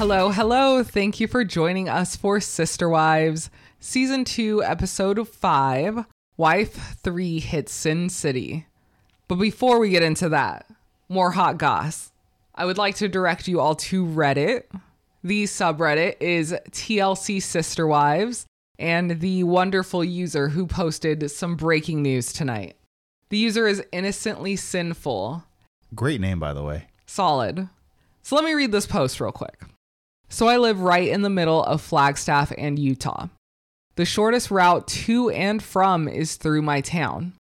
Hello, hello. Thank you for joining us for Sister Wives, Season 2, Episode 5 Wife 3 hits Sin City. But before we get into that, more hot goss. I would like to direct you all to Reddit. The subreddit is TLC Sister Wives, and the wonderful user who posted some breaking news tonight. The user is innocently sinful. Great name, by the way. Solid. So let me read this post real quick. So I live right in the middle of Flagstaff and Utah. The shortest route to and from is through my town.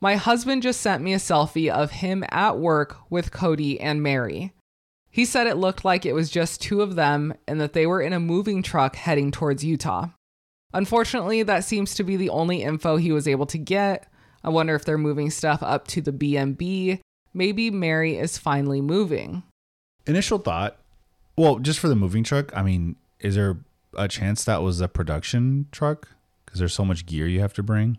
My husband just sent me a selfie of him at work with Kody and Mary. He said it looked like it was just two of them and that they were in a moving truck heading towards Utah. Unfortunately, that seems to be the only info he was able to get. I wonder if they're moving stuff up to the B&B. Maybe Mary is finally moving. Initial thought, well, just for the moving truck, I mean, is there a chance that was a production truck? Because there's so much gear you have to bring.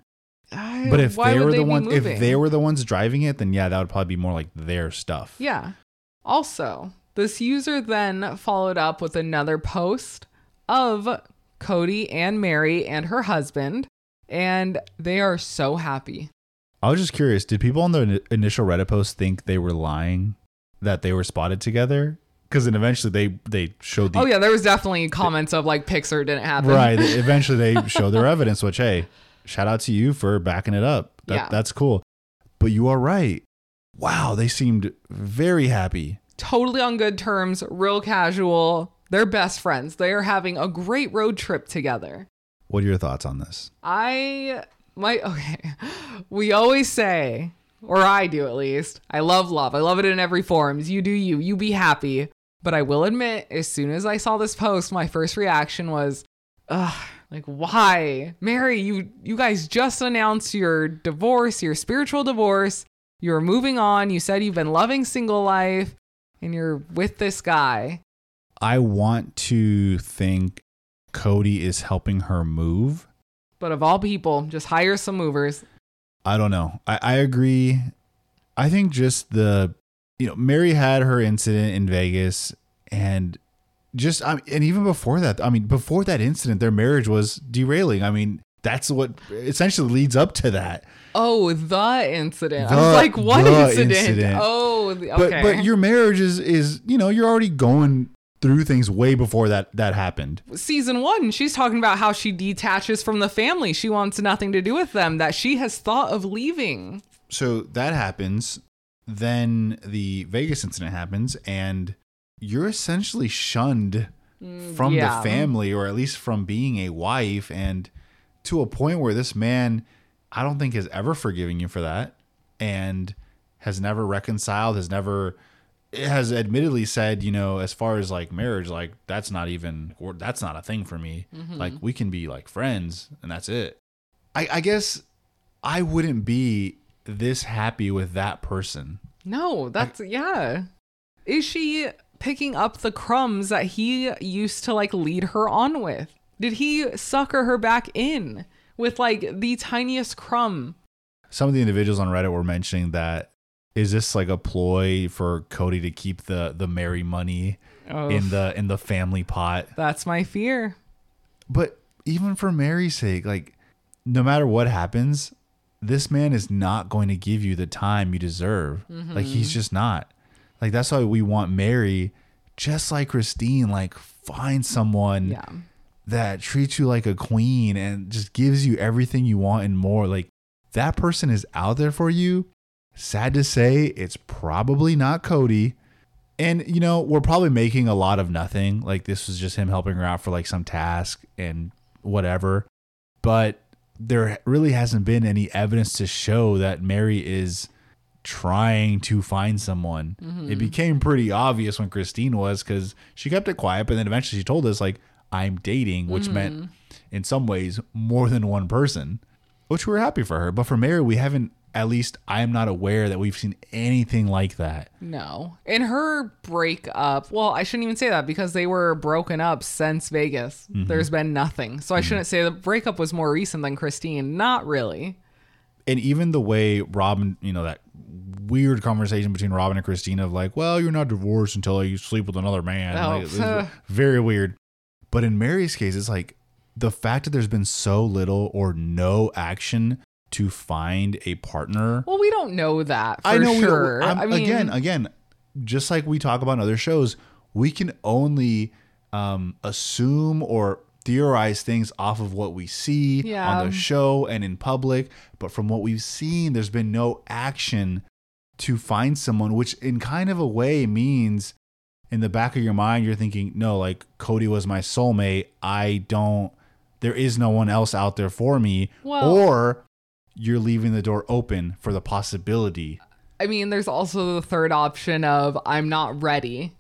But if they were the be ones, if they were the ones driving it, then yeah, that would probably be more like their stuff. Yeah. Also, this user then followed up with another post of Kody and Mary and her husband, and they are so happy. I was just curious. Did people on the initial Reddit post think they were lying that they were spotted together? Because then eventually they they showed the oh yeah, there was definitely comments of like Pixar didn't happen. right. eventually they showed their evidence. Which hey, shout out to you for backing it up. That, Yeah. that's cool. But you are right. Wow, they seemed very happy. totally on good terms, real casual. They're best friends. They are having a great road trip together. What are your thoughts on this? I my okay. We always say, or I do at least. I love love. I love it in every forms. You do you. You be happy. But I will admit, as soon as I saw this post, my first reaction was, ugh, like why? Mary, you you guys just announced your divorce, your spiritual divorce. You're moving on. You said you've been loving single life and you're with this guy. I want to think Kody is helping her move. But of all people, just hire some movers. I don't know. I, I agree. I think just the, you know, Mary had her incident in Vegas and just, I and even before that, I mean, before that incident, their marriage was derailing. I mean, that's what essentially leads up to that. Oh, the incident. I was like, what incident? incident. Oh, the- But but your marriage is is you know you're already going through things way before that that happened. Season one, she's talking about how she detaches from the family. She wants nothing to do with them, that she has thought of leaving. So that happens. Then the Vegas incident happens, and you're essentially shunned mm, from yeah. the family, or at least from being a wife, and to a point where this man, I don't think, has ever forgiven you for that, and has never reconciled, has never has admittedly said, you know, as far as like marriage, like that's not even or that's not a thing for me. Mm-hmm. Like we can be like friends, and that's it. I, I guess I wouldn't be this happy with that person. No, that's, yeah. Is she picking up the crumbs that he used to like lead her on with? Did he sucker her back in with like the tiniest crumb? Some of the individuals on Reddit were mentioning that is this like a ploy for Kody to keep the the Mary money Oh, in the in the family pot? that's my fear. But even for Mary's sake, like no matter what happens, this man is not going to give you the time you deserve. Like he's mm-hmm. just not. Like that's why we want Mary, just like Christine, like find someone Yeah. that treats you like a queen and just gives you everything you want and more. Like that person is out there for you. Sad to say, it's probably not Kody. And you know, we're probably making a lot of nothing. Like this was just him helping her out for like some task and whatever. But there really hasn't been any evidence to show that Mary is trying to find someone. It mm-hmm. became pretty obvious when Christine was because she kept it quiet, but then eventually she told us like I'm dating, which meant mm. in some ways more than one person, which we're happy for her. But for Mary, we haven't. At least I'm not aware that we've seen anything like that. No. In her breakup, well, I shouldn't even say that because they were broken up since Vegas. Mm-hmm. There's been nothing. So I mm-hmm. shouldn't say the breakup was more recent than Christine. Not really. and even the way Robyn, you know, that weird conversation between Robyn and Christine of like, well, you're not divorced until you sleep with another man. Oh, Like, very weird. But in Mary's case, it's like the fact that there's been so little or no action to find a partner. Well, we don't know that for I know we sure. I'm- I mean, again, again, just like we talk about in other shows, we can only um, assume or theorize things off of what we see Yeah. on the show and in public. But from what we've seen, there's been no action to find someone, which in kind of a way means in the back of your mind, you're thinking, no, like Kody was my soulmate. I don't, there is no one else out there for me. Well- or you're leaving the door open for the possibility. I mean, there's also the third option of I'm not ready.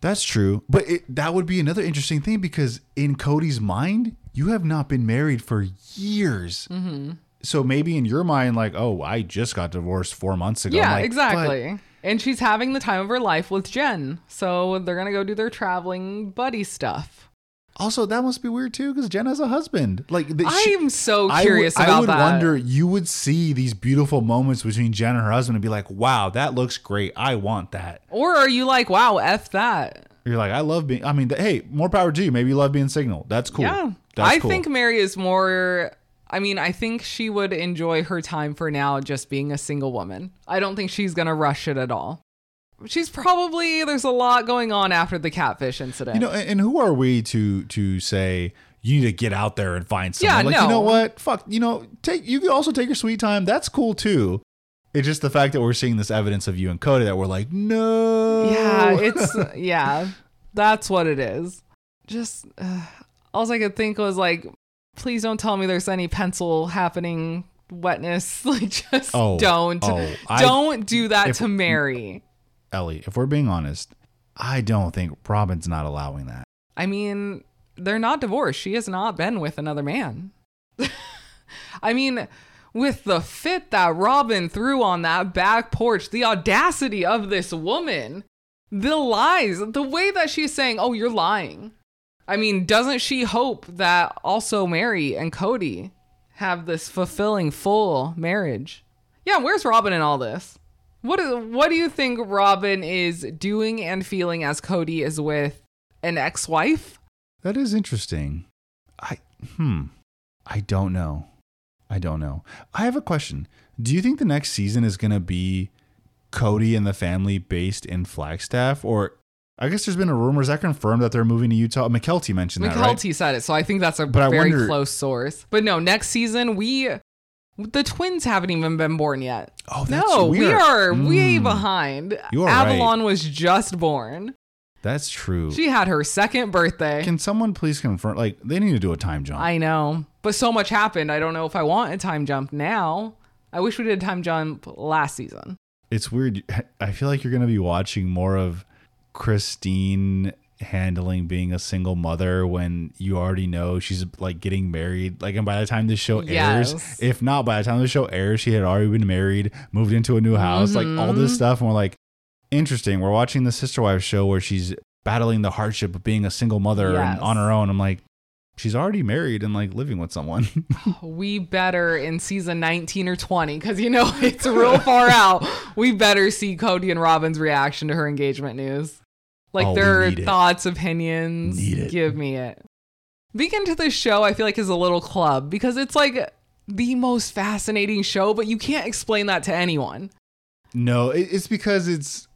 That's true. But it, that would be another interesting thing because in Kody's mind, you have not been married for years. Mm-hmm. So maybe in your mind, like, oh, I just got divorced four months ago. Yeah, like, exactly. And she's having the time of her life with Jen. So they're going to go do their traveling buddy stuff. Also, that must be weird too because Jen has a husband. Like, the, I she- am so I curious I would that. wonder, you would see these beautiful moments between Jen and her husband and be like, wow, that looks great. I want that. Or are you like, wow, F that? You're like, I love being, I mean, hey, more power to you. Maybe you love being signal. That's cool. Yeah. That's I cool. think Mary is more. I mean, I think she would enjoy her time for now just being a single woman. I don't think she's going to rush it at all. She's probably, there's a lot going on after the catfish incident. You know, and, and who are we to to say you need to get out there and find someone? Yeah, like, no. you know what? Fuck, you know, take you can also take your sweet time. That's cool too. It's just the fact that we're seeing this evidence of you and Kody that we're like, no. Yeah, it's yeah, that's what it is. Just uh, all I could think was like, please don't tell me there's any pencil happening wetness. Like, just Oh, don't, oh, I- don't do that if- to Mary. Ellie, if we're being honest, I don't think Robyn's not allowing that. I mean, they're not divorced. She has not been with another man. I mean, with the fit that Robyn threw on that back porch, the audacity of this woman, the lies, the way that she's saying, "Oh, you're lying." I mean, doesn't she hope that also Mary and Kody have this fulfilling full marriage? Yeah, where's Robyn in all this? What is, what do you think Robyn is doing and feeling as Kody is with an ex-wife? That is interesting. I hmm. I don't know. I don't know. I have a question. Do you think the next season is going to be Kody and the family based in Flagstaff or I guess there's been a rumor is that confirmed that they're moving to Utah. McKelty mentioned that, right? McKelty said it, so I think that's a But very wonder- close source. But no, next season we the twins haven't even been born yet. Oh, that's no, we weird. are way Mm. behind. You are Avalon was just born. That's true. She had her second birthday. Can someone please confirm like they need to do a time jump. I know. But so much happened. I don't know if I want a time jump now. I wish we did a time jump last season. it's weird. I feel like you're going to be watching more of Christine handling being a single mother when you already know she's like getting married. Like, and by the time this show airs, Yes. if not by the time the show airs, she had already been married, moved into a new house, like all Mm-hmm. this stuff. And we're like, interesting. We're watching the Sister Wives show where she's battling the hardship of being a single mother and on her own. I'm like, she's already married and like living with someone. We better in season 19 or 20, because you know it's real far out. We better see Kody and Robyn's reaction to her engagement news. Like Oh, their need it. thoughts, opinions. Give me it. Beacon to this show, I feel like, is a little club because it's like the most fascinating show, but you can't explain that to anyone. no, it's because it's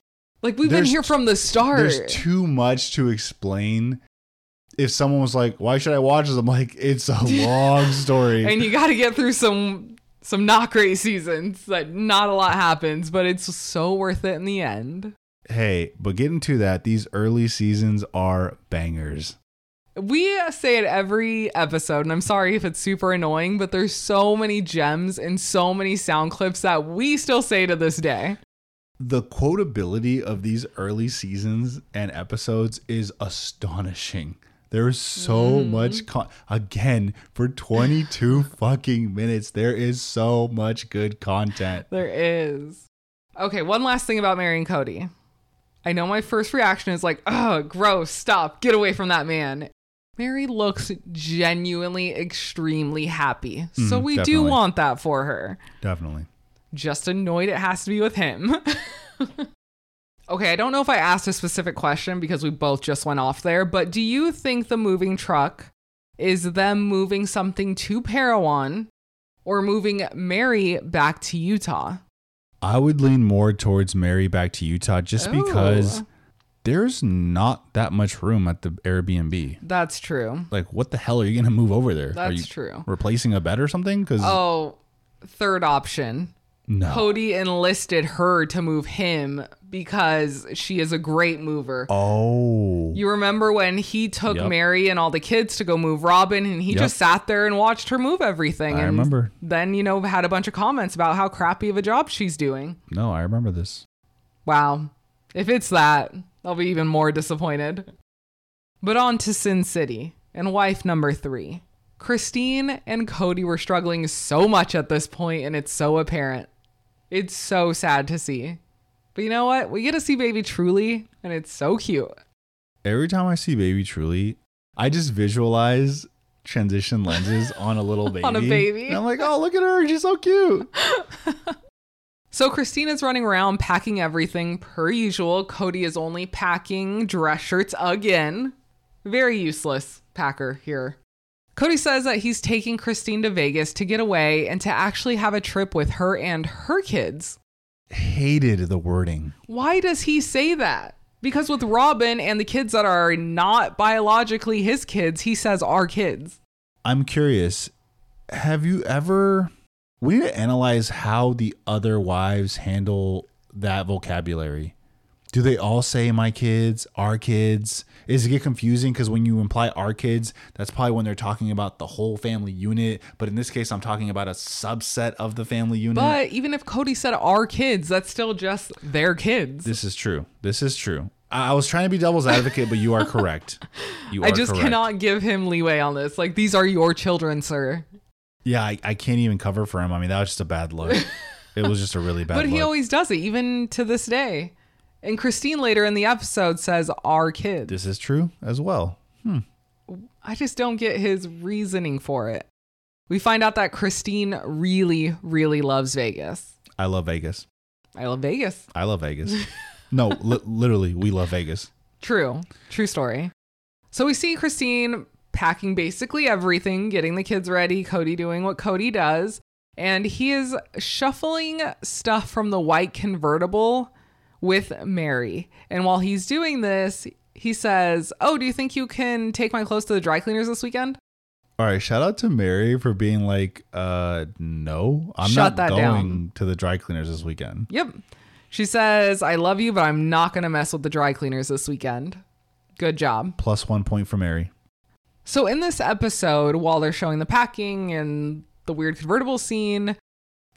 Like we've been here from the start. there's too much to explain. If someone was like, "Why should I watch this?" I'm like, "It's a long story." and you got to get through some some not great seasons that not a lot happens, but it's so worth it in the end. Hey, but getting to that, these early seasons are bangers. We say it every episode, and I'm sorry if it's super annoying, but there's so many gems and so many sound clips that we still say to this day. The quotability of these early seasons and episodes is astonishing. There's so Mm-hmm. much con- again for 22 fucking minutes. There is so much good content. There is. Okay, one last thing about Mary and Cody. I know my first reaction is like, oh, gross, stop, get away from that man. Mary looks genuinely extremely happy. so Mhm, we do want that for her. Definitely. Just annoyed it has to be with him. okay, I don't know if I asked a specific question because we both just went off there, but do you think the moving truck is them moving something to Parowan or moving Mary back to Utah? I would lean more towards Mary back to Utah just oh. because there's not that much room at the Airbnb. That's true. Like, what the hell are you going to move over there? are That's you true. replacing a bed or something? Because Oh, third option. No. Kody enlisted her to move him because she is a great mover. oh, You remember when he took Yep. Mary and all the kids to go move Robyn and he Yep. just sat there and watched her move everything I and remember. then you know had a bunch of comments about how crappy of a job she's doing. No, I remember this. Wow. If it's that, I'll be even more disappointed. But on to Sin City and wife number 3. Christine and Kody were struggling so much at this point and it's so apparent. It's so sad to see. But you know what? We get to see baby Truly and it's so cute. Every time I see Baby Truly, I just visualize transition lenses on a little baby. On a baby. And I'm like, oh, look at her. She's so cute. So Christina's running around packing everything per usual. Kody is only packing dress shirts again. Very useless packer here. Kody says that he's taking Christine to Vegas to get away and to actually have a trip with her and her kids. Hated the wording. Why does he say that? Because with Robyn and the kids that are not biologically his kids, he says our kids. I'm curious. Have you ever? We need to analyze how the other wives handle that vocabulary. Do they all say my kids, our kids? Is it get confusing because when you imply our kids, that's probably when they're talking about the whole family unit. But in this case, I'm talking about a subset of the family unit. But even if Kody said our kids, that's still just their kids. this is true. This is true. I I was trying to be devil's advocate, but you are correct. You are I just correct. cannot give him leeway on this. Like, these are your children, sir. Yeah, I, I can't even cover for him. I mean, that was just a bad look. it was just a really bad But look. he always does it, even to this day. And Christine later in the episode says, our kids. this is true as well. Hmm. I just don't get his reasoning for it. We find out that Christine really, really loves Vegas. I love Vegas. I love Vegas. I love Vegas. no, li- literally, we love Vegas. True. True story. So we see Christine packing basically everything, getting the kids ready, Kody doing what Kody does, and he is shuffling stuff from the white convertible with Mary. And while he's doing this, he says, Oh, do you think you can take my clothes to the dry cleaners this weekend? All right, shout out to Mary for being like, uh, no, I'm Shut not going down. to the dry cleaners this weekend. Yep. She says, I love you, but I'm not going to mess with the dry cleaners this weekend. Good job. Plus one point for Mary. So in this episode, while they're showing the packing and the weird convertible scene,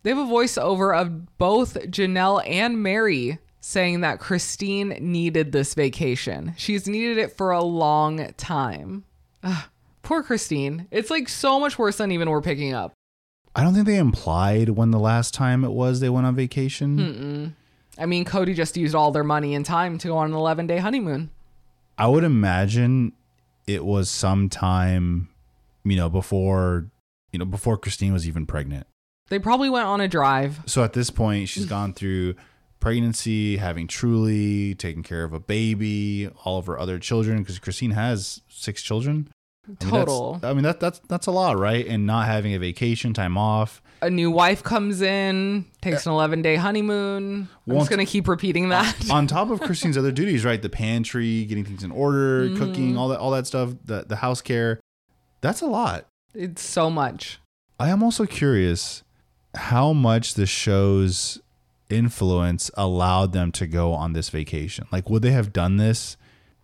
they have a voiceover of both Janelle and Mary saying that Christine needed this vacation. She's needed it for a long time. Ugh, poor Christine. It's like so much worse than even we're picking up. I don't think they implied when the last time it was they went on vacation. Mm-mm. I mean, Kody just used all their money and time to go on an 11 day honeymoon. I would imagine it was sometime, you know, before, you know, before Christine was even pregnant. They probably went on a drive. So at this point, she's gone through pregnancy, having truly, taking care of a baby, all of her other children, because Christine has six children. I mean, that's- Total. I mean, that that's that's a lot, right? And not having a vacation, time off. A new wife comes in, takes an 11 day honeymoon. I'm just going to keep repeating that. On top of Christine's other duties, right? The pantry, getting things in order, Mm-hmm. cooking, all that all that stuff, the the house care. That's a lot. It's so much. I am also curious how much the show's influence allowed them to go on this vacation. Like, would they have done this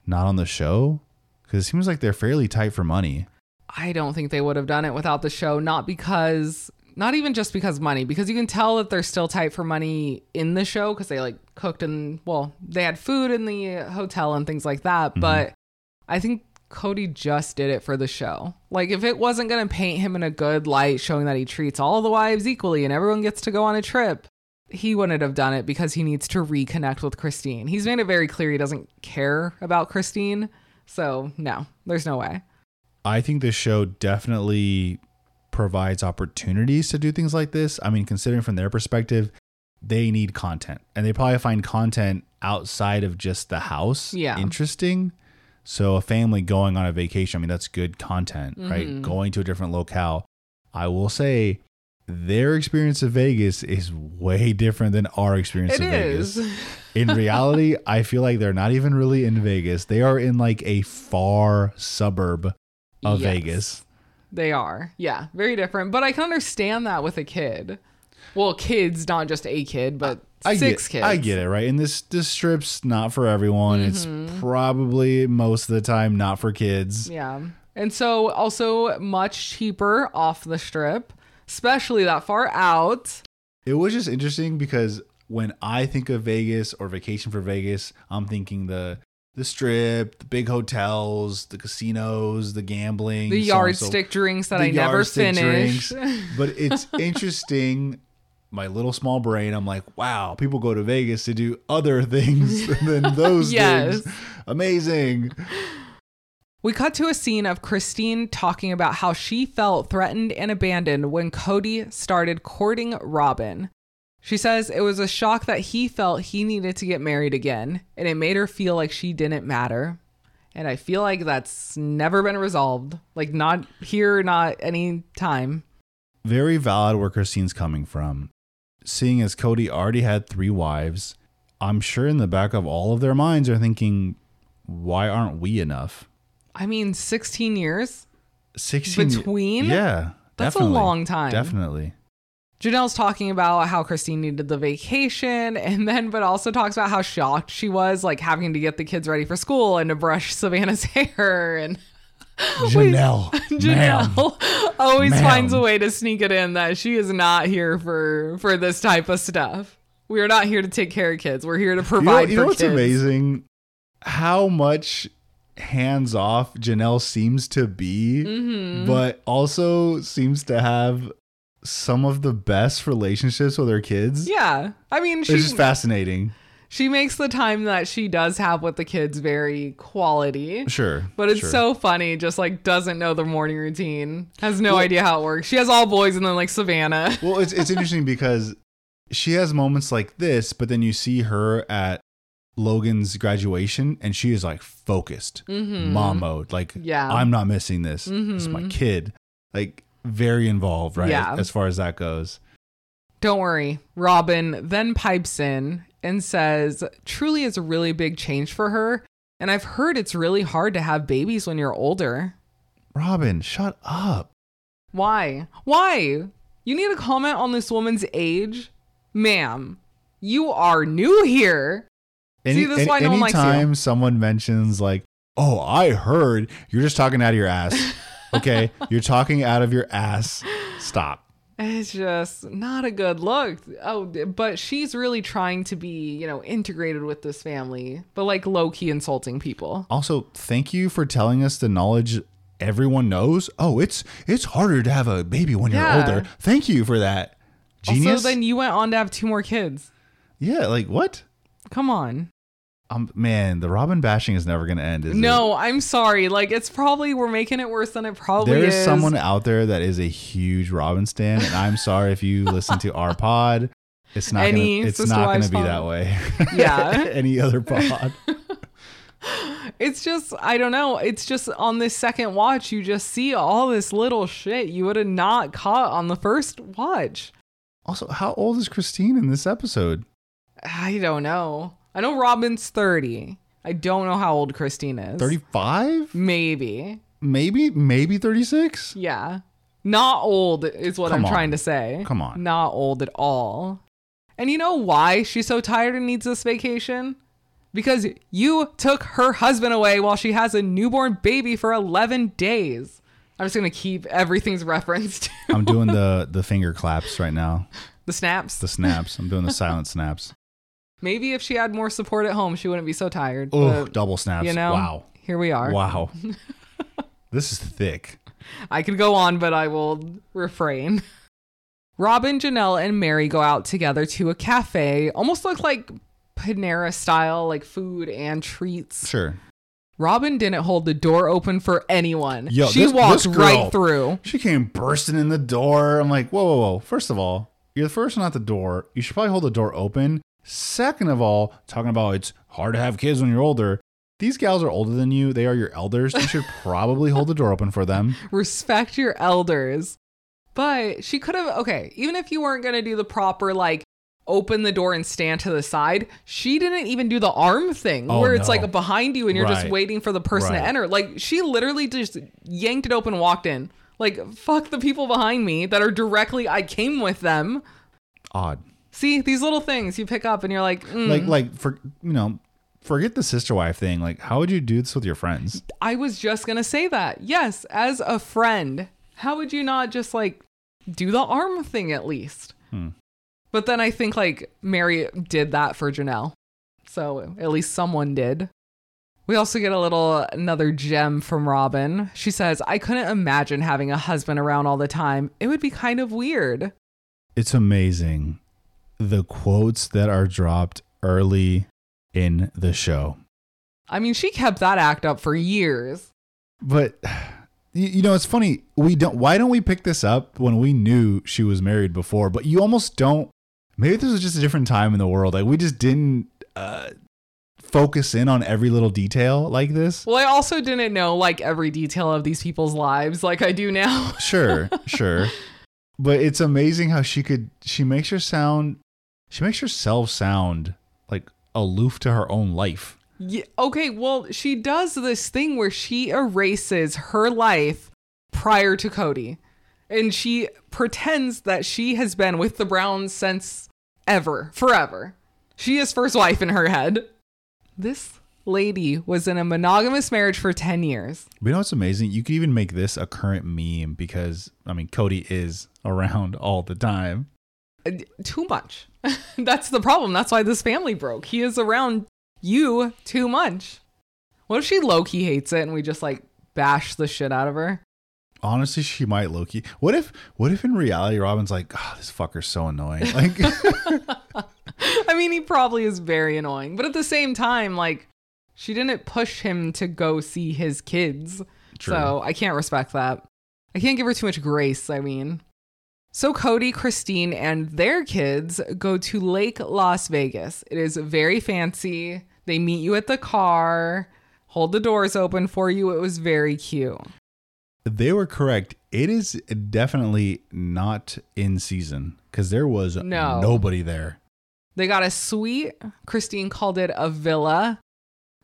not on the show? Because it seems like they're fairly tight for money. I don't think they would have done it without the show. Not because, not even just because money, because you can tell that they're still tight for money in the show because they like cooked and, well, they had food in the hotel and things like that. Mm-hmm. But I think Kody just did it for the show. Like, if it wasn't going to paint him in a good light, showing that he treats all the wives equally and everyone gets to go on a trip, he wouldn't have done it because he needs to reconnect with Christine. He's made it very clear he doesn't care about Christine. So, no, there's no way. I think the show definitely provides opportunities to do things like this. I mean, considering from their perspective, they need content and they probably find content outside of just the house Yeah. interesting. So a family going on a vacation, I mean, that's good content, Mm-hmm. right? Going to a different locale. I will say their experience of Vegas is way different than our experience It of is. Vegas. In reality, I feel like they're not even really in Vegas. They are in like a far suburb of Yes. Vegas. They are. Yeah, very different. But I can understand that with a kid. Well, kids, not just a kid, but I six get, kids. I get it, right? And this this strip's not for everyone. It's mm-hmm. probably most of the time not for kids. Yeah. And so also much cheaper off the strip, especially that far out. It was just interesting because when I think of Vegas or vacation for Vegas, I'm thinking the the strip, the big hotels, the casinos, the gambling, The so so- yardstick drinks that I never yardstick finished. But it's interesting. My little small brain, I'm like, wow, people go to Vegas to do other things than those Yes. things. Amazing. We cut to a scene of Christine talking about how she felt threatened and abandoned when Kody started courting Robyn. She says it was a shock that he felt he needed to get married again, and it made her feel like she didn't matter. And I feel like that's never been resolved. Like, not here, not any time. very valid where Christine's coming from. Seeing as Kody already had three wives, I'm sure in the back of all of their minds are thinking, why aren't we enough? I mean, 16 years? 16 Between? Yeah. That's a long time. Definitely. Janelle's talking about how Christine needed the vacation and then but also talks about how shocked she was like having to get the kids ready for school and to brush Savanah's hair and Janelle. ma'am. Janelle always Ma'am. finds a way to sneak it in that she is not here for for this type of stuff. We are not here to take care of kids. We're here to You know, provide you know what's kids. amazing? How much hands off Janelle seems to be, Mm-hmm. but also seems to have some of the best relationships with her kids. Yeah. I mean, she's just fascinating. she makes the time that she does have with the kids very quality. Sure. But it's sure. so funny, just like doesn't know the morning routine, has no idea how it works. She has all boys and then like Savanah. well, it's it's interesting because she has moments like this, but then you see her at Logan's graduation and she is like focused, mom mode. Like, Mm-hmm. Yeah. Mm-hmm. I'm not missing this. This is my kid. Like, very involved, right? Yeah. As far as that goes. Don't worry. Robyn then pipes in and says, Truly is a really big change for her. And I've heard it's really hard to have babies when you're older. Robyn, shut up. Why? Why? You need to comment on this woman's age? Ma'am, you are new here. See, this is why no one likes you. anytime someone mentions like, "Oh, I heard," you're just talking out of your ass. Okay, you're talking out of your ass. Stop. It's just not a good look. Oh, but she's really trying to be, you know, integrated with this family, but like low key insulting people. Also, thank you for telling us the knowledge everyone knows. Oh, it's it's harder to have a baby when Yeah. you're older. Thank you for that. Genius. Also, then you went on to have two more kids. yeah, like what? Come on. Um, man, the Robyn bashing is never gonna end. Is it? No, I'm sorry. Like, it's probably, we're making it worse than it probably is. There is someone out there that is a huge Robyn stan, and I'm sorry if you listen to our pod. It's not Any gonna. It's not gonna be pod. that way. Yeah. Any other pod. It's just, I don't know. It's just on this second watch, you just see all this little shit you would have not caught on the first watch. Also, how old is Christine in this episode? I don't know. I know Robyn's 30. I don't know how old Christine is. 35? Maybe. Maybe, maybe 36? Yeah. Not old is what Come I'm on. trying to say. Come on. Not old at all. And you know why she's so tired and needs this vacation? Because you took her husband away while she has a newborn baby for 11 days. I'm just going to keep everything's referenced I'm doing the the finger claps right now. the snaps. The snaps. I'm doing the silent snaps. Maybe if she had more support at home, she wouldn't be so tired. Oh, double snaps. you know, wow. here we are. Wow. this is thick. I could go on, but I will refrain. Robyn, Janelle, and Mary go out together to a cafe, almost look like Panera style, like food and treats. Sure. Robyn didn't hold the door open for anyone. Yo, she this- walked this girl- right through. She came bursting in the door. I'm like, whoa, whoa, whoa. First of all, you're the first one at the door. You should probably hold the door open. Second of all, talking about it's hard to have kids when you're older. These gals are older than you. They are your elders. You should probably hold the door open for them. Respect your elders. But she could have, okay, even if you weren't going to do the proper, like, open the door and stand to the side, she didn't even do the arm thing Oh, where it's no. like behind you and you're just waiting for the person Right. to enter. Like, she literally just yanked it open and walked in. Like, fuck the people behind me that are directly, I came with them. Odd. See, these little things you pick up and you're like, mm, Like, like for you know, forget the sister wife thing. Like, how would you do this with your friends? I was just gonna say that. Yes, as a friend, how would you not just like do the arm thing at least? Hmm. But then I think like Mary did that for Janelle. So at least someone did. We also get a little another gem from Robyn. She says, I couldn't imagine having a husband around all the time. It would be kind of weird. It's amazing the quotes that are dropped early in the show. I mean, she kept that act up for years. But you, you know, it's funny. We don't. Why don't we pick this up when we knew she was married before? But you almost don't. Maybe this was just a different time in the world. Like we just didn't uh, focus in on every little detail like this. Well, I also didn't know like every detail of these people's lives like I do now. Sure, sure. But it's amazing how she could. She makes her sound. She makes herself sound like aloof to her own life. Yeah, okay, well, she does this thing where she erases her life prior to Kody. And she pretends that she has been with the Browns since ever, forever. She is first wife in her head. This lady was in a monogamous marriage for 10 years. But you know what's amazing? You could even make this a current meme because I mean Kody is around all the time. Too much. That's the problem. That's why this family broke. He is around you too much. What if she low key hates it and we just like bash the shit out of her? Honestly, she might Loki. What if what if in reality Robyn's like, oh, this fucker's so annoying. Like I mean, he probably is very annoying, but at the same time, like, she didn't push him to go see his kids. True. So I can't respect that. I can't give her too much grace, I mean. So Kody, Christine, and their kids go to Lake Las Vegas. It is very fancy. They meet you at the car, hold the doors open for you. It was very cute. they were correct. It is definitely not in season because there was No. nobody there. They got a suite. Christine called it a villa.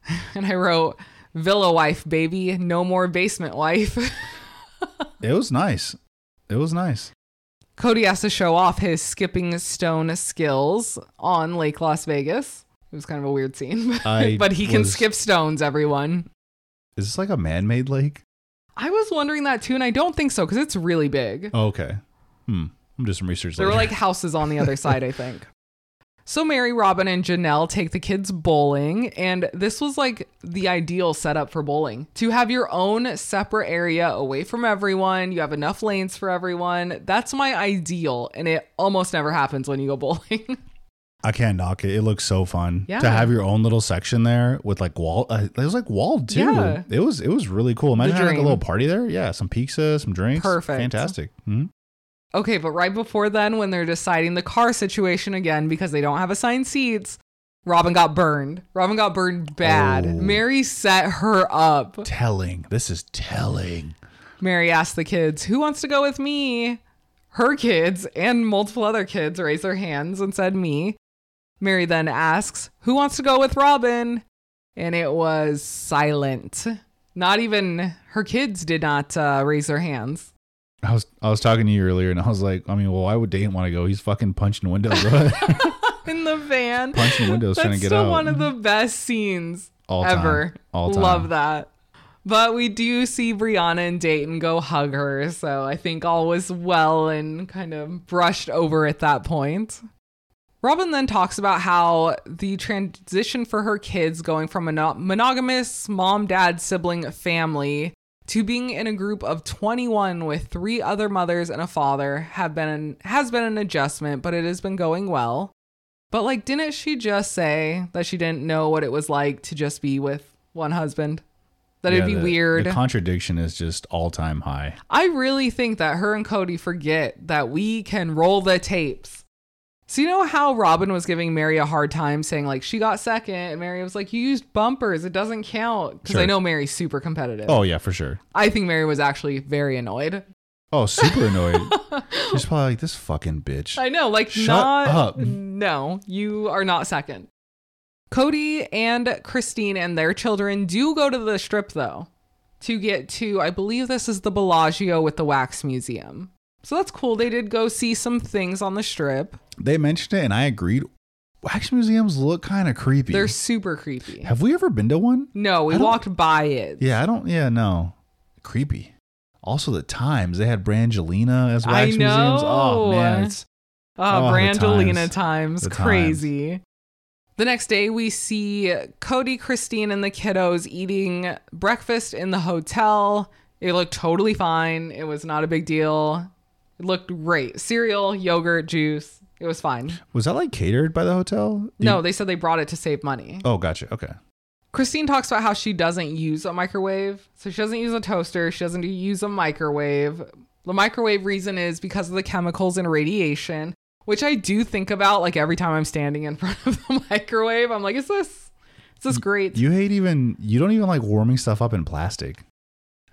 And I wrote, Villa wife, baby. No more basement wife. It was nice. It was nice. Kody has to show off his skipping stone skills on Lake Las Vegas. It was kind of a weird scene. But he can was- skip stones, everyone. Is this like a man-made lake? I was wondering that too, and I don't think so because it's really big. Oh, okay. Hmm. I'm just some research. There were like houses on the other side, I think. So Mary, Robyn, and Janelle take the kids bowling, and this was like the ideal setup for bowling. To have your own separate area away from everyone, you have enough lanes for everyone. That's my ideal, and it almost never happens when you go bowling. I can't knock it. It looks so fun Yeah. to have your own little section there with like wall. Uh, it was like walled too. Yeah. It was it was really cool. Imagine having like a little party there. Yeah, some pizza, some drinks. Perfect. Fantastic. Mhm. Okay, but right before then, when they're deciding the car situation again because they don't have assigned seats, Robyn got burned. Robyn got burned bad. Oh. Mary set her up. Telling. This is telling. Mary asked the kids, Who wants to go with me? Her kids and multiple other kids raised their hands and said, Me. Mary then asks, Who wants to go with Robyn? And it was silent. Not even her kids did not uh, raise their hands. I was I was talking to you earlier, and I was like, I mean, well, why would Dane want to go? He's fucking punching windows, In the van. punching windows, That's trying to get still out. one of the best scenes All time. ever. All time. Love that. But we do see Breanna and Dayton go hug her, so I think all was well and kind of brushed over at that point. Robyn then talks about how the transition for her kids going from a monogamous mom, dad, sibling family to being in a group of 21 with three other mothers and a father have been an, has been an adjustment, but it has been going well. But like didn't she just say that she didn't know what it was like to just be with one husband? That it'd be the- weird. The contradiction is just all time high. I really think that her and Kody forget that we can roll the tapes. So you know how Robyn was giving Mary a hard time saying like she got second and Mary was like you used bumpers it doesn't count because I know Mary's super competitive. Oh yeah, for sure. I think Mary was actually very annoyed. Oh, super annoyed. She's probably like this fucking bitch. I know like Shut not up. no you are not second. Kody and Christine and their children do go to the strip though to get to I believe this is the Bellagio with the wax museum. So that's cool. They did go see some things on the strip. They mentioned it, and I agreed. Wax museums look kind of creepy. They're super creepy. Have we ever been to one? No, we walked by it. Yeah, I don't. Yeah, no. Creepy. Also, the times they had Brangelina as I wax museums. Oh know. man, it's ah, Oh, Oh, Brangelina times. times. The Crazy. The next day, we see Kody, Christine, and the kiddos eating breakfast in the hotel. It looked totally fine. It was not a big deal. It looked great. Cereal, yogurt, juice. It was fine. was that like catered by the hotel? No, they said they brought it to save money. Oh, gotcha. Okay. Christine talks about how she doesn't use a microwave. So she doesn't use a toaster. She doesn't use a microwave. The microwave reason is because of the chemicals and radiation, which I do think about like every time I'm standing in front of the microwave. I'm like, is this is this great? You hate even. You don't even like warming stuff up in plastic.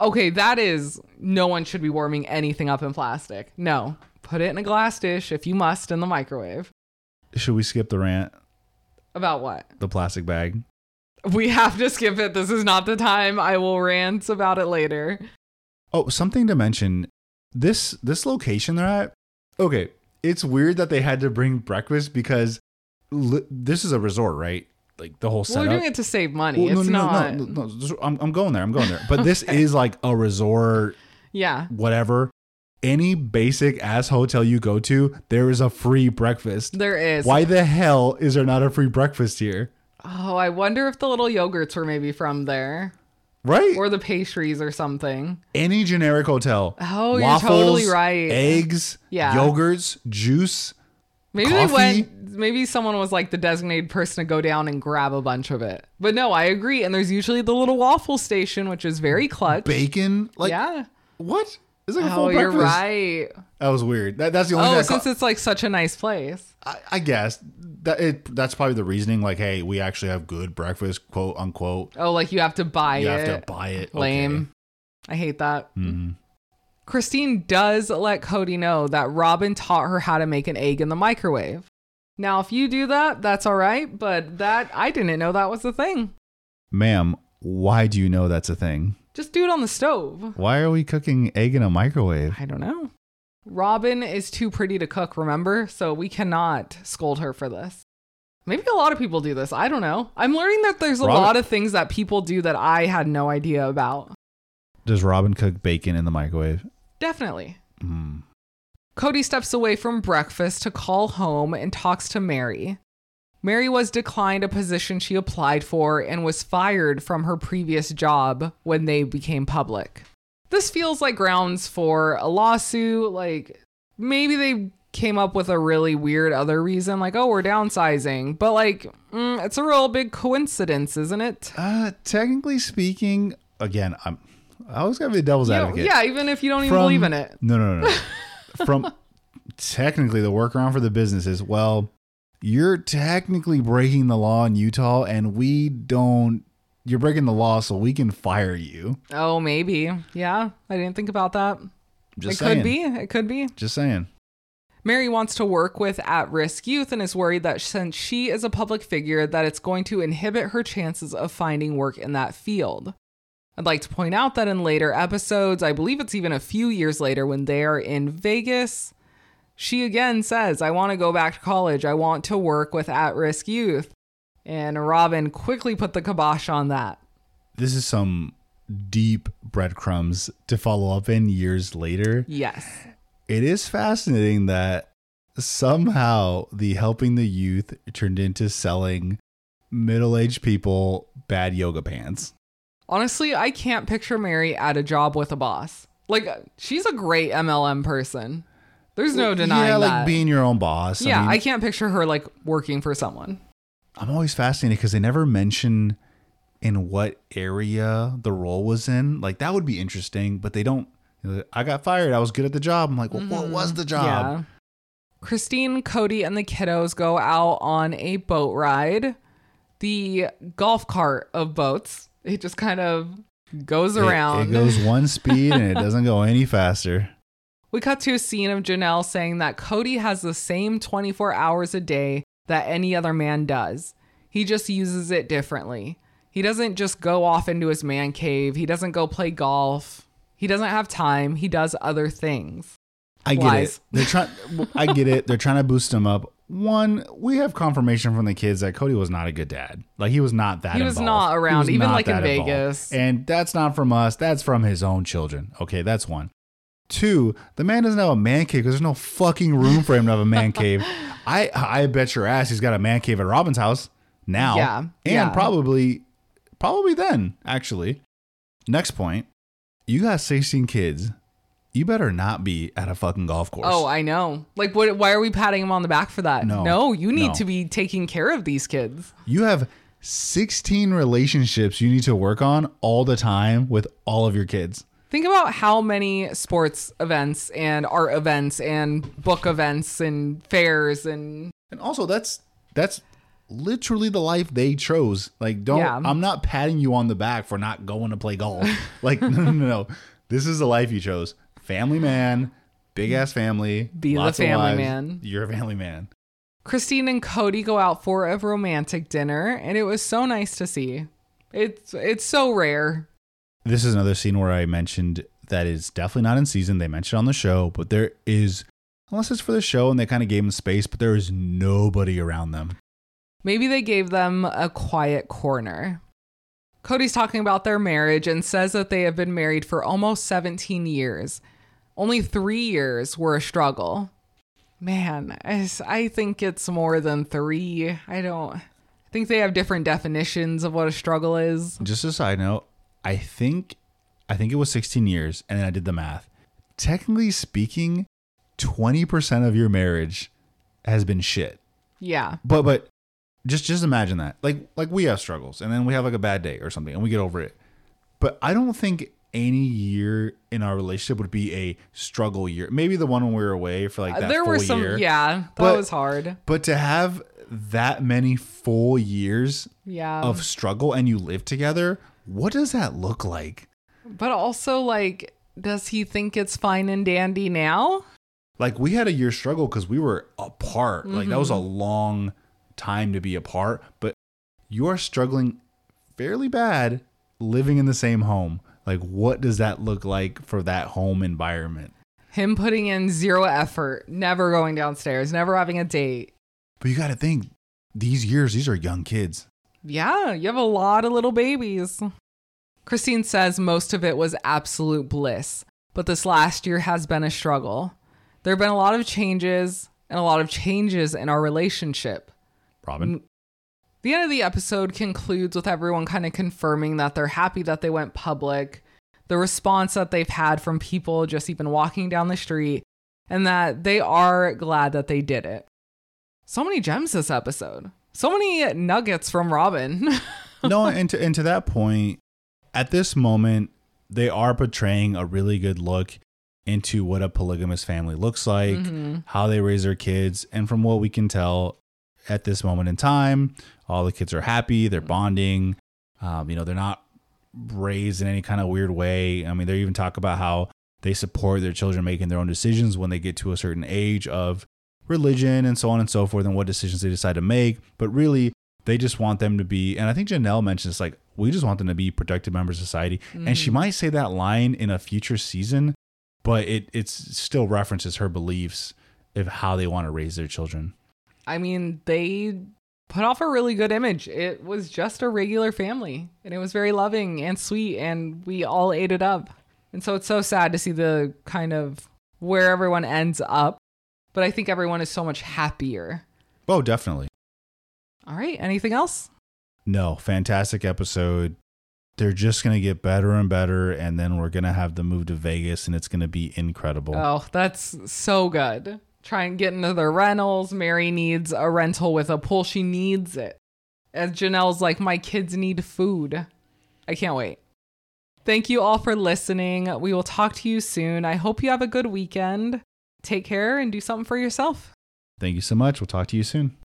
Okay, that is no one should be warming anything up in plastic. No. Put it in a glass dish if you must in the microwave. Should we skip the rant? About what? The plastic bag. We have to skip it. This is not the time. I will rant about it later. Oh, something to mention. This this location they're at. Okay, it's weird that they had to bring breakfast because li- this is a resort, right? Like the whole Well, setup. we're doing it to save money. Well, it's no, no, not. No, no, no, this- I'm, I'm going there. I'm going there. But this is like a resort, Yeah. whatever. Any basic ass hotel you go to, there is a free breakfast. There is. Why the hell is there not a free breakfast here? Oh, I wonder if the little yogurts were maybe from there Right? or the pastries or something. Any generic hotel. Oh, you're totally right. Eggs, Yeah. yogurts, juice. Maybe Coffee? they went. Maybe someone was like the designated person to go down and grab a bunch of it. But no, I agree. And there's usually the little waffle station, which is very clutch. bacon. Like yeah. what? It's like a Oh, full you're right. That was weird. That, that's the only Oh, since it's like such a nice place. I, I guess that it, that's probably the reasoning. Like, hey, we actually have good breakfast, quote unquote. Oh, like you have to buy You it. You have to buy it. Lame. I hate that. hmm Christine does let Kody know that Robyn taught her how to make an egg in the microwave. Now, if you do that, that's all right, but that I didn't know that was a thing. Ma'am, why do you know that's a thing? Just do it on the stove. Why are we cooking egg in a microwave? I don't know. Robyn is too pretty to cook, remember? So we cannot scold her for this. Maybe a lot of people do this. I don't know. I'm learning that there's a Robyn- lot of things that people do that I had no idea about. Does Robyn cook bacon in the microwave? Definitely. Mm. Kody steps away from breakfast to call home and talks to Mary. Mary was declined a position she applied for and was fired from her previous job when they became public. This feels like grounds for a lawsuit. Like maybe they came up with a really weird other reason, like, oh, we're downsizing. But like, mm, it's a real big coincidence, isn't it? Uh, technically speaking, again, I'm I always gotta be the devil's You know, advocate. yeah, even if you don't even From- believe in it. No, no, no, no. From technically the workaround for the business is well, you're technically breaking the law in Utah, and we don't. You're breaking the law, so we can fire you. Oh, maybe. Yeah, I didn't think about that. Just it saying. could be. It could be. Just saying. Mary wants to work with at risk youth and is worried that since she is a public figure that it's going to inhibit her chances of finding work in that field. I'd like to point out that in later episodes, I believe it's even a few years later when they are in Vegas, she again says, I want to go back to college. I want to work with at risk youth. And Robyn quickly put the kibosh on that. This is some deep breadcrumbs to follow up in years later. Yes. It is fascinating that somehow the helping the youth turned into selling middle-aged people bad yoga pants. Honestly, I can't picture Mary at a job with a boss. Like, she's a great MLM person. There's no denying yeah, that. like being your own boss. yeah, I, mean, can't picture her like working for someone. I'm always fascinated because they never mention in what area the role was in. Like that would be interesting, but they don't. I got fired. I was good at the job. I'm like, well, what was the mm-hmm. job? Yeah. Christine, Kody, and the kiddos go out on a boat ride. The golf cart of boats. It just kind of goes It- around. It, goes one speed and it doesn't go any faster. We cut to a scene of Janelle saying that Kody has the same 24 hours a day that any other man does. He just uses it differently. He doesn't just go off into his man cave. He doesn't go play golf. He doesn't have time. He does other things. I get Lies. it. They're trying. I get it. They're trying to boost him up. One, we have confirmation from the kids that Kody was not a good dad. Like he was not that. He was involved. not around, was even not like in involved. Vegas. And that's not from us. That's from his own children. Okay, that's one. Two, the man doesn't have a man cave because there's no fucking room for him to have a man cave. I I bet your ass he's got a man cave at Robyn's house now. Yeah, and yeah. probably probably then actually. Next point, you got 16 kids. You better not be at a fucking golf course. Oh, I know. Like, what? Why are we patting him on the back for that? No. you need No. to be taking care of these kids. You have 16 relationships you need to work on all the time with all of your kids. Think about how many sports events and art events and book events and fairs and And also that's that's literally the life they chose. Like don't Yeah. I'm not patting you on the back for not going to play golf. like no no no. no. This is the life you chose. Family man, big ass family. Be the family wives. man. You're a family man. Christine and Kody go out for a romantic dinner, and it was so nice to see. It's it's so rare. This is another scene where I mentioned that is definitely not in season. They mentioned on the show, but there is unless it's for the show and they kind of gave them space, but there is nobody around them. Maybe they gave them a quiet corner. Kody's talking about their marriage and says that they have been married for almost 17 years. Only three years were a struggle. Man, I think it's more than three. I don't. I think they have different definitions of what a struggle is. Just a side note, I think I think it was 16 years and then I did the math. Technically speaking, 20% of your marriage has been shit. Yeah. But but just just imagine that. Like like we have struggles and then we have like a bad day or something and we get over it. But I don't think any year in our relationship would be a struggle year. Maybe the one when we were away for like that Uh, there full were some, year. yeah, that But- was hard. But to have that many full years Yeah. of struggle and you live together, what does that look like? but also, like, does he think it's fine and dandy now? Like we had a year struggle because we were apart. Like that was a Mm-hmm. long time to be apart. But you are struggling fairly bad living in the same home. Like what does that look like for that home environment? Him putting in zero effort, never going downstairs, never having a date. But you got to think these years, these are young kids. Yeah, you have a lot of little babies. Christine says most of it was absolute bliss, but this last year has been a struggle. There have been a lot of changes and a lot of changes in our relationship. Robyn, The end of the episode concludes with everyone kind of confirming that they're happy that they went public, the response that they've had from people just even walking down the street, and that they are glad that they did it. So many gems this episode. So many nuggets from Robyn. no, and to and to that point, at this moment, they are portraying a really good look into what a polygamous family looks like, Mhm. how they raise their kids, and from what we can tell at this moment in time, all the kids are happy, they're bonding. Um, you know, they're not raised in any kind of weird way. I mean, they even talk about how they support their children making their own decisions when they get to a certain age of religion and so on and so forth and what decisions they decide to make. But really, they just want them to be, and I think Janelle mentions like, we just want them to be productive members of society. And she might say that line in a future season, but it it's still references her beliefs of how they want to raise their children. I mean, they put off a really good image. It was just a regular family, and it was very loving and sweet, and we all ate it up. And so it's so sad to see the kind of where everyone ends up, but I think everyone is so much happier. Oh, definitely. All right, anything else? No, fantastic episode. They're just going to get better and better. And then we're going to have the move to Vegas and it's going to be incredible. Oh, that's so good. Try and get into the rentals. Meri needs a rental with a pool. She needs it. As Janelle's like, my kids need food. I can't wait. Thank you all for listening. We will talk to you soon. I hope you have a good weekend. Take care and do something for yourself. Thank you so much. We'll talk to you soon.